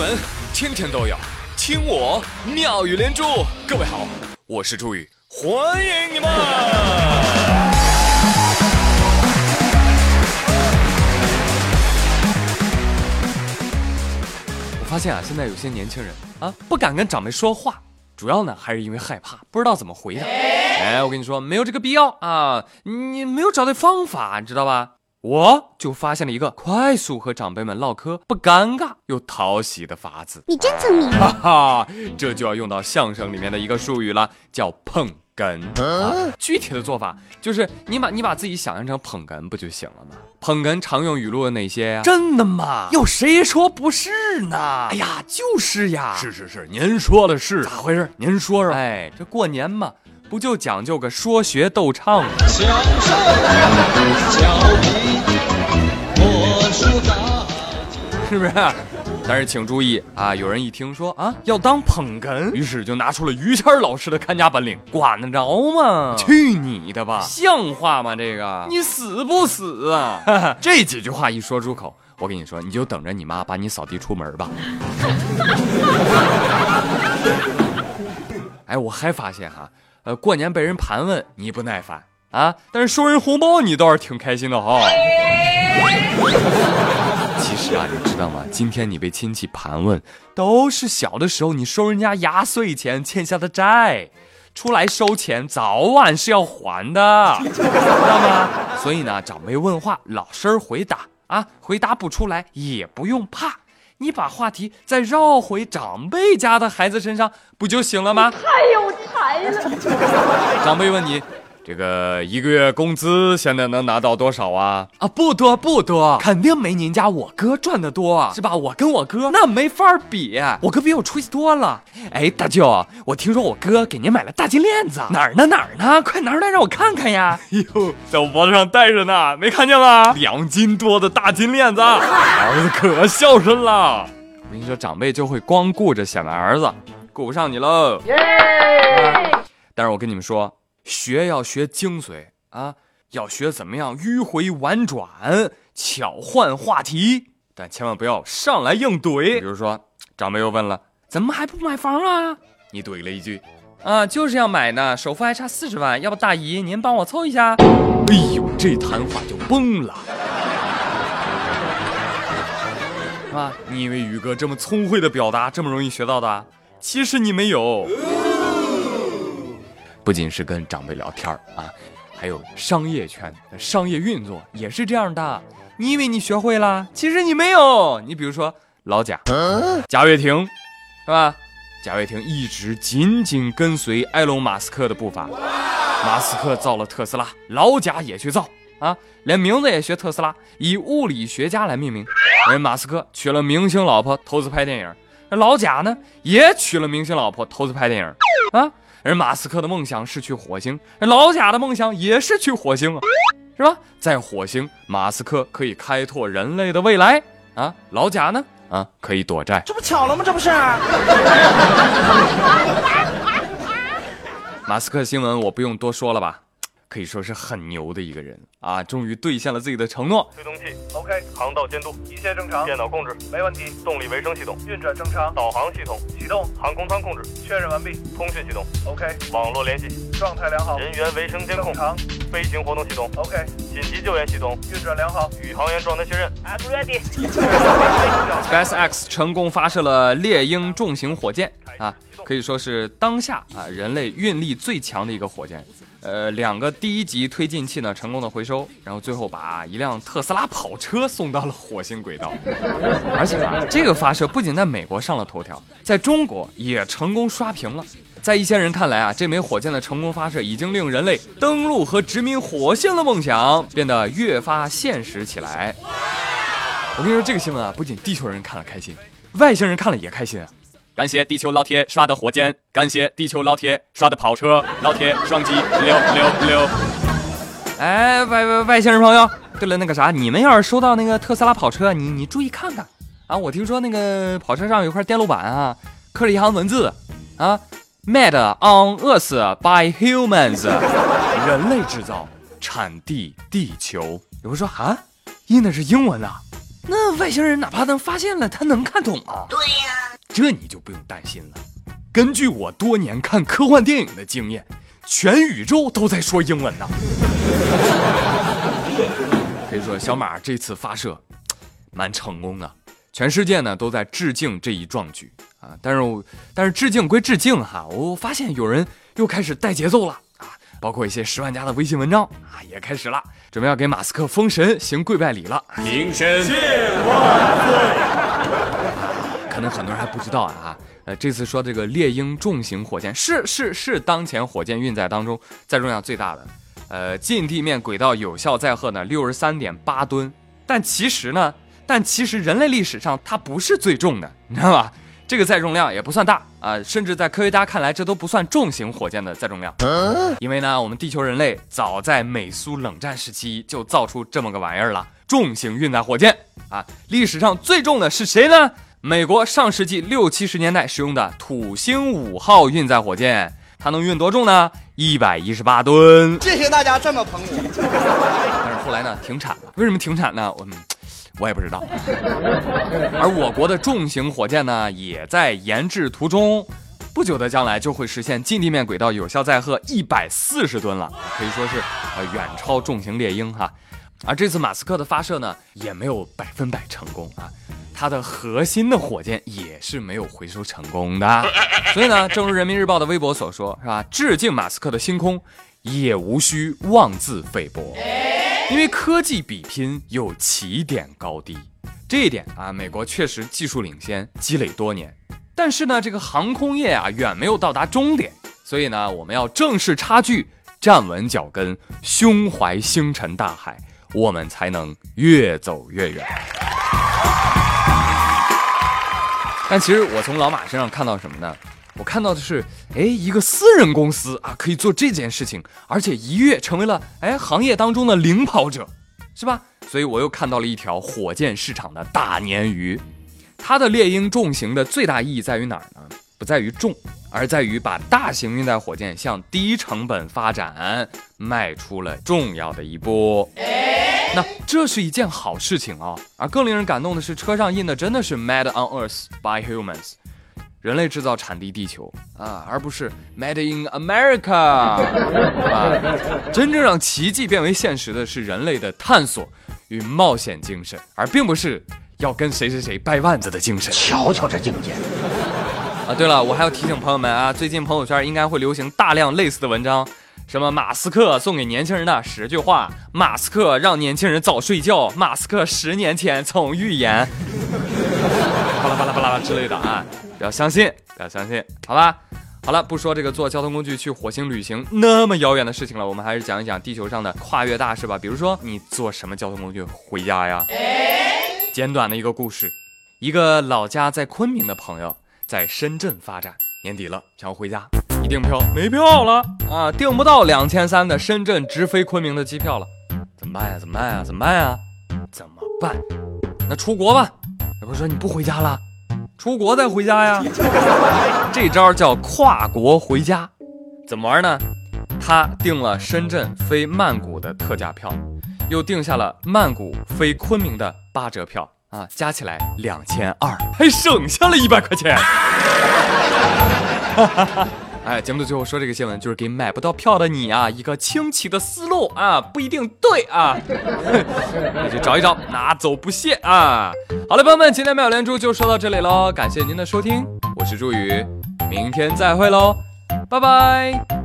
闻天天都有，听我妙语连珠。各位好，我是朱宇，欢迎你们。我发现啊，现在有些年轻人啊，不敢跟长辈说话，主要呢还是因为害怕，不知道怎么回答。哎，我跟你说，没有这个必要啊，你没有找对方法，你知道吧？我就发现了一个快速和长辈们唠嗑不尴尬又讨喜的法子。你真聪明，哈哈，这就要用到相声里面的一个术语了，叫捧哏。啊，具体的做法就是你把你把自己想象成捧哏不就行了吗？捧哏常用语录有哪些呀？真的吗？有谁说不是呢？哎呀，就是呀。是是是，您说的是咋回事？您说说。哎，这过年嘛。不就讲究个说学逗唱吗？是不是？但是请注意啊，有人一听说啊要当捧哏，于是就拿出了于谦老师的看家本领，管得着吗？去你的吧，像话吗？这个你死不死啊？这几句话一说出口，我跟你说，你就等着你妈把你扫地出门吧。哎，我还发现哈。呃，过年被人盘问你不耐烦啊，但是收人红包你倒是挺开心的哈。其实啊，你知道吗？今天你被亲戚盘问，都是小的时候你收人家压岁钱欠下的债，出来收钱早晚是要还的，知道吗？所以呢，长辈问话老实回答啊，回答不出来也不用怕。你把话题再绕回长辈家的孩子身上，不就行了吗？太有才了！长辈问你。这个一个月工资现在能拿到多少啊？啊，不多不多，肯定没您家我哥赚的多，是吧？我跟我哥那没法比，我哥比我出息多了。哎，大舅，我听说我哥给您买了大金链子，哪儿呢？哪儿呢？快拿出来让我看看呀！哎呦，在我脖子上戴着呢，没看见吗？两斤多的大金链子，儿子可孝顺了。我跟你说，长辈就会光顾着显摆儿子，顾不上你喽。耶！但是我跟你们说。学要学精髓啊，要学怎么样迂回婉转、巧换话题，但千万不要上来硬怼。比如说，长辈又问了：“怎么还不买房啊？”你怼了一句：“啊，就是要买呢，首付还差四十万，要不大姨您帮我凑一下？”哎呦，这谈话就崩了，是吧？你以为宇哥这么聪慧的表达这么容易学到的？其实你没有。不仅是跟长辈聊天啊，还有商业圈的、商业运作也是这样的。你以为你学会了，其实你没有。你比如说老贾，贾跃亭，是吧？贾跃亭一直紧紧跟随埃隆·马斯克的步伐。马斯克造了特斯拉，老贾也去造啊，连名字也学特斯拉，以物理学家来命名。人马斯克娶了明星老婆，投资拍电影。老贾呢，也娶了明星老婆，投资拍电影啊。而马斯克的梦想是去火星，老贾的梦想也是去火星啊，是吧？在火星，马斯克可以开拓人类的未来啊，老贾呢，啊，可以躲债。这不巧了吗？这不是。马斯克新闻我不用多说了吧。可以说是很牛的一个人。啊！终于兑现了自己的承诺。推动器 OK，航道监督一切正常，电脑控制没问题，动力维生系统运转正常，导航系统启动，航空舱控制确认完毕，通讯系统 OK，网络联系状态良好，人员卫生监控正常，飞行活动系统 OK，紧急救援系统运转良好，宇航员状态确认。I'm ready。SpaceX 成功发射了猎鹰重型火箭啊，可以说是当下啊人类运力最强的一个火箭。呃，两个第一级推进器呢成功的回收，然后最后把一辆特斯拉跑车送到了火星轨道。而且啊，这个发射不仅在美国上了头条，在中国也成功刷屏了。在一些人看来啊，这枚火箭的成功发射已经令人类登陆和殖民火星的梦想变得越发现实起来。我跟你说，这个新闻啊，不仅地球人看了开心，外星人看了也开心啊。感谢地球老铁刷的火箭，感谢地球老铁刷的跑车，老铁双击六六六！哎，外外外星人朋友，对了，那个啥，你们要是收到那个特斯拉跑车，你你注意看看啊！我听说那个跑车上有块电路板啊，刻着一行文字啊，Made on Earth by humans，人类制造，产地地球。有人说啊，印的是英文啊。那外星人哪怕能发现了，他能看懂吗？对呀，这你就不用担心了。根据我多年看科幻电影的经验，全宇宙都在说英文呢。可以说，小马这次发射蛮成功的，全世界呢都在致敬这一壮举啊。但是，但是致敬归致敬哈，我发现有人又开始带节奏了啊，包括一些十万加的微信文章啊也开始了，准备要给马斯克封神行跪拜礼了。名神千万岁！可能很多人还不知道啊。呃，这次说这个猎鹰重型火箭是是是当前火箭运载当中载重量最大的，呃，近地面轨道有效载荷呢六十三点八吨，但其实呢，但其实人类历史上它不是最重的，你知道吧？这个载重量也不算大啊，甚至在科学家看来，这都不算重型火箭的载重量，因为呢，我们地球人类早在美苏冷战时期就造出这么个玩意儿了，重型运载火箭啊，历史上最重的是谁呢？美国上世纪六七十年代使用的土星五号运载火箭，它能运多重呢？一百一十八吨。谢谢大家这么捧我。但是后来呢，停产了。为什么停产呢？我我也不知道。而我国的重型火箭呢，也在研制途中，不久的将来就会实现近地面轨道有效载荷一百四十吨了，可以说是呃远超重型猎鹰哈。而这次马斯克的发射呢，也没有百分百成功啊。它的核心的火箭也是没有回收成功的，所以呢，正如人民日报的微博所说，是吧？致敬马斯克的星空，也无需妄自菲薄，因为科技比拼有起点高低，这一点啊，美国确实技术领先，积累多年。但是呢，这个航空业啊，远没有到达终点，所以呢，我们要正视差距，站稳脚跟，胸怀星辰大海，我们才能越走越远。但其实我从老马身上看到什么呢？我看到的是，哎，一个私人公司啊，可以做这件事情，而且一跃成为了哎行业当中的领跑者，是吧？所以我又看到了一条火箭市场的大鲶鱼。它的猎鹰重型的最大意义在于哪儿呢？不在于重，而在于把大型运载火箭向低成本发展迈出了重要的一步。那这是一件好事情啊！而更令人感动的是，车上印的真的是 “Made on Earth by Humans”，人类制造产地地球啊，而不是 “Made in America”。啊，真正让奇迹变为现实的是人类的探索与冒险精神，而并不是要跟谁谁谁掰腕子的精神。瞧瞧这境界！啊，对了，我还要提醒朋友们啊，最近朋友圈应该会流行大量类似的文章。什么马斯克送给年轻人的十句话？马斯克让年轻人早睡觉？马斯克十年前曾预言？巴拉巴拉巴拉之类的啊！不要相信，不要相信，好吧？好了，不说这个坐交通工具去火星旅行那么遥远的事情了，我们还是讲一讲地球上的跨越大事吧。比如说，你坐什么交通工具回家呀？简短的一个故事：一个老家在昆明的朋友在深圳发展，年底了想要回家。一订票没票了啊，订不到两千三的深圳直飞昆明的机票了，怎么办呀？怎么办呀？怎么办呀？怎么办？那出国吧。老婆说你不回家了，出国再回家呀。这招叫跨国回家，怎么玩呢？他订了深圳飞曼谷的特价票，又订下了曼谷飞昆明的八折票啊，加起来两千二，还省下了一百块钱。哈哈哈。哎，节目的最后说这个新闻，就是给买不到票的你啊一个清奇的思路啊，不一定对啊，那就找一找，拿走不谢啊。好了，朋友们，今天妙连珠就说到这里喽，感谢您的收听，我是朱宇，明天再会喽，拜拜。